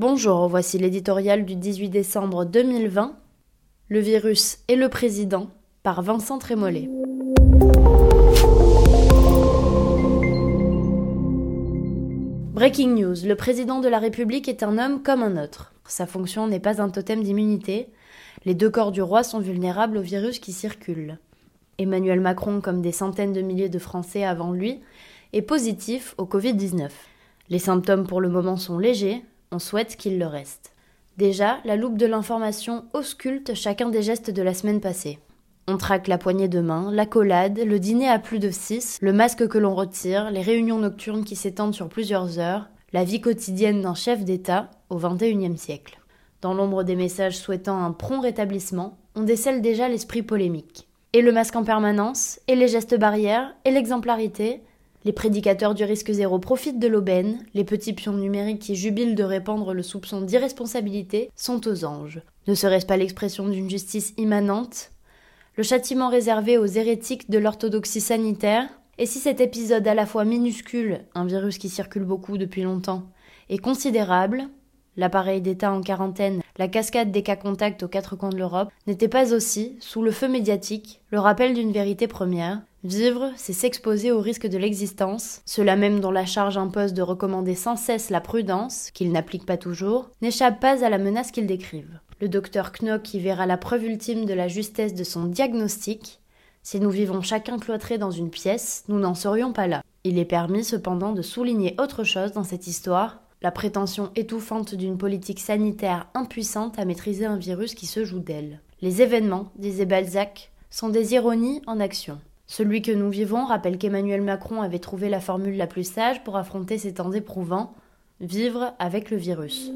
Bonjour, voici l'éditorial du 18 décembre 2020. Le virus et le président par Vincent Trémollet. Breaking news, le président de la République est un homme comme un autre. Sa fonction n'est pas un totem d'immunité. Les deux corps du roi sont vulnérables au virus qui circule. Emmanuel Macron, comme des centaines de milliers de Français avant lui, est positif au Covid-19. Les symptômes pour le moment sont légers, on souhaite qu'il le reste. Déjà, la loupe de l'information ausculte chacun des gestes de la semaine passée. On traque la poignée de main, la collade, le dîner à plus de 6, le masque que l'on retire, les réunions nocturnes qui s'étendent sur plusieurs heures, la vie quotidienne d'un chef d'État au XXIe siècle. Dans l'ombre des messages souhaitant un prompt rétablissement, on décèle déjà l'esprit polémique. Et le masque en permanence, et les gestes barrières, et l'exemplarité, les prédicateurs du risque zéro profitent de l'aubaine, les petits pions numériques qui jubilent de répandre le soupçon d'irresponsabilité sont aux anges. Ne serait-ce pas l'expression d'une justice immanente? Le châtiment réservé aux hérétiques de l'orthodoxie sanitaire? Et si cet épisode à la fois minuscule, un virus qui circule beaucoup depuis longtemps, et considérable, l'appareil d'État en quarantaine, la cascade des cas contacts aux quatre coins de l'Europe, n'était pas aussi, sous le feu médiatique, le rappel d'une vérité première, Vivre, c'est s'exposer au risque de l'existence, cela même dont la charge impose de recommander sans cesse la prudence, qu'ils n'appliquent pas toujours, n'échappe pas à la menace qu'ils décrivent. Le docteur Knock y verra la preuve ultime de la justesse de son diagnostic. Si nous vivons chacun cloîtré dans une pièce, nous n'en serions pas là. Il est permis cependant de souligner autre chose dans cette histoire, la prétention étouffante d'une politique sanitaire impuissante à maîtriser un virus qui se joue d'elle. Les événements, disait Balzac, sont des ironies en action. Celui que nous vivons rappelle qu'Emmanuel Macron avait trouvé la formule la plus sage pour affronter ces temps éprouvants vivre avec le virus.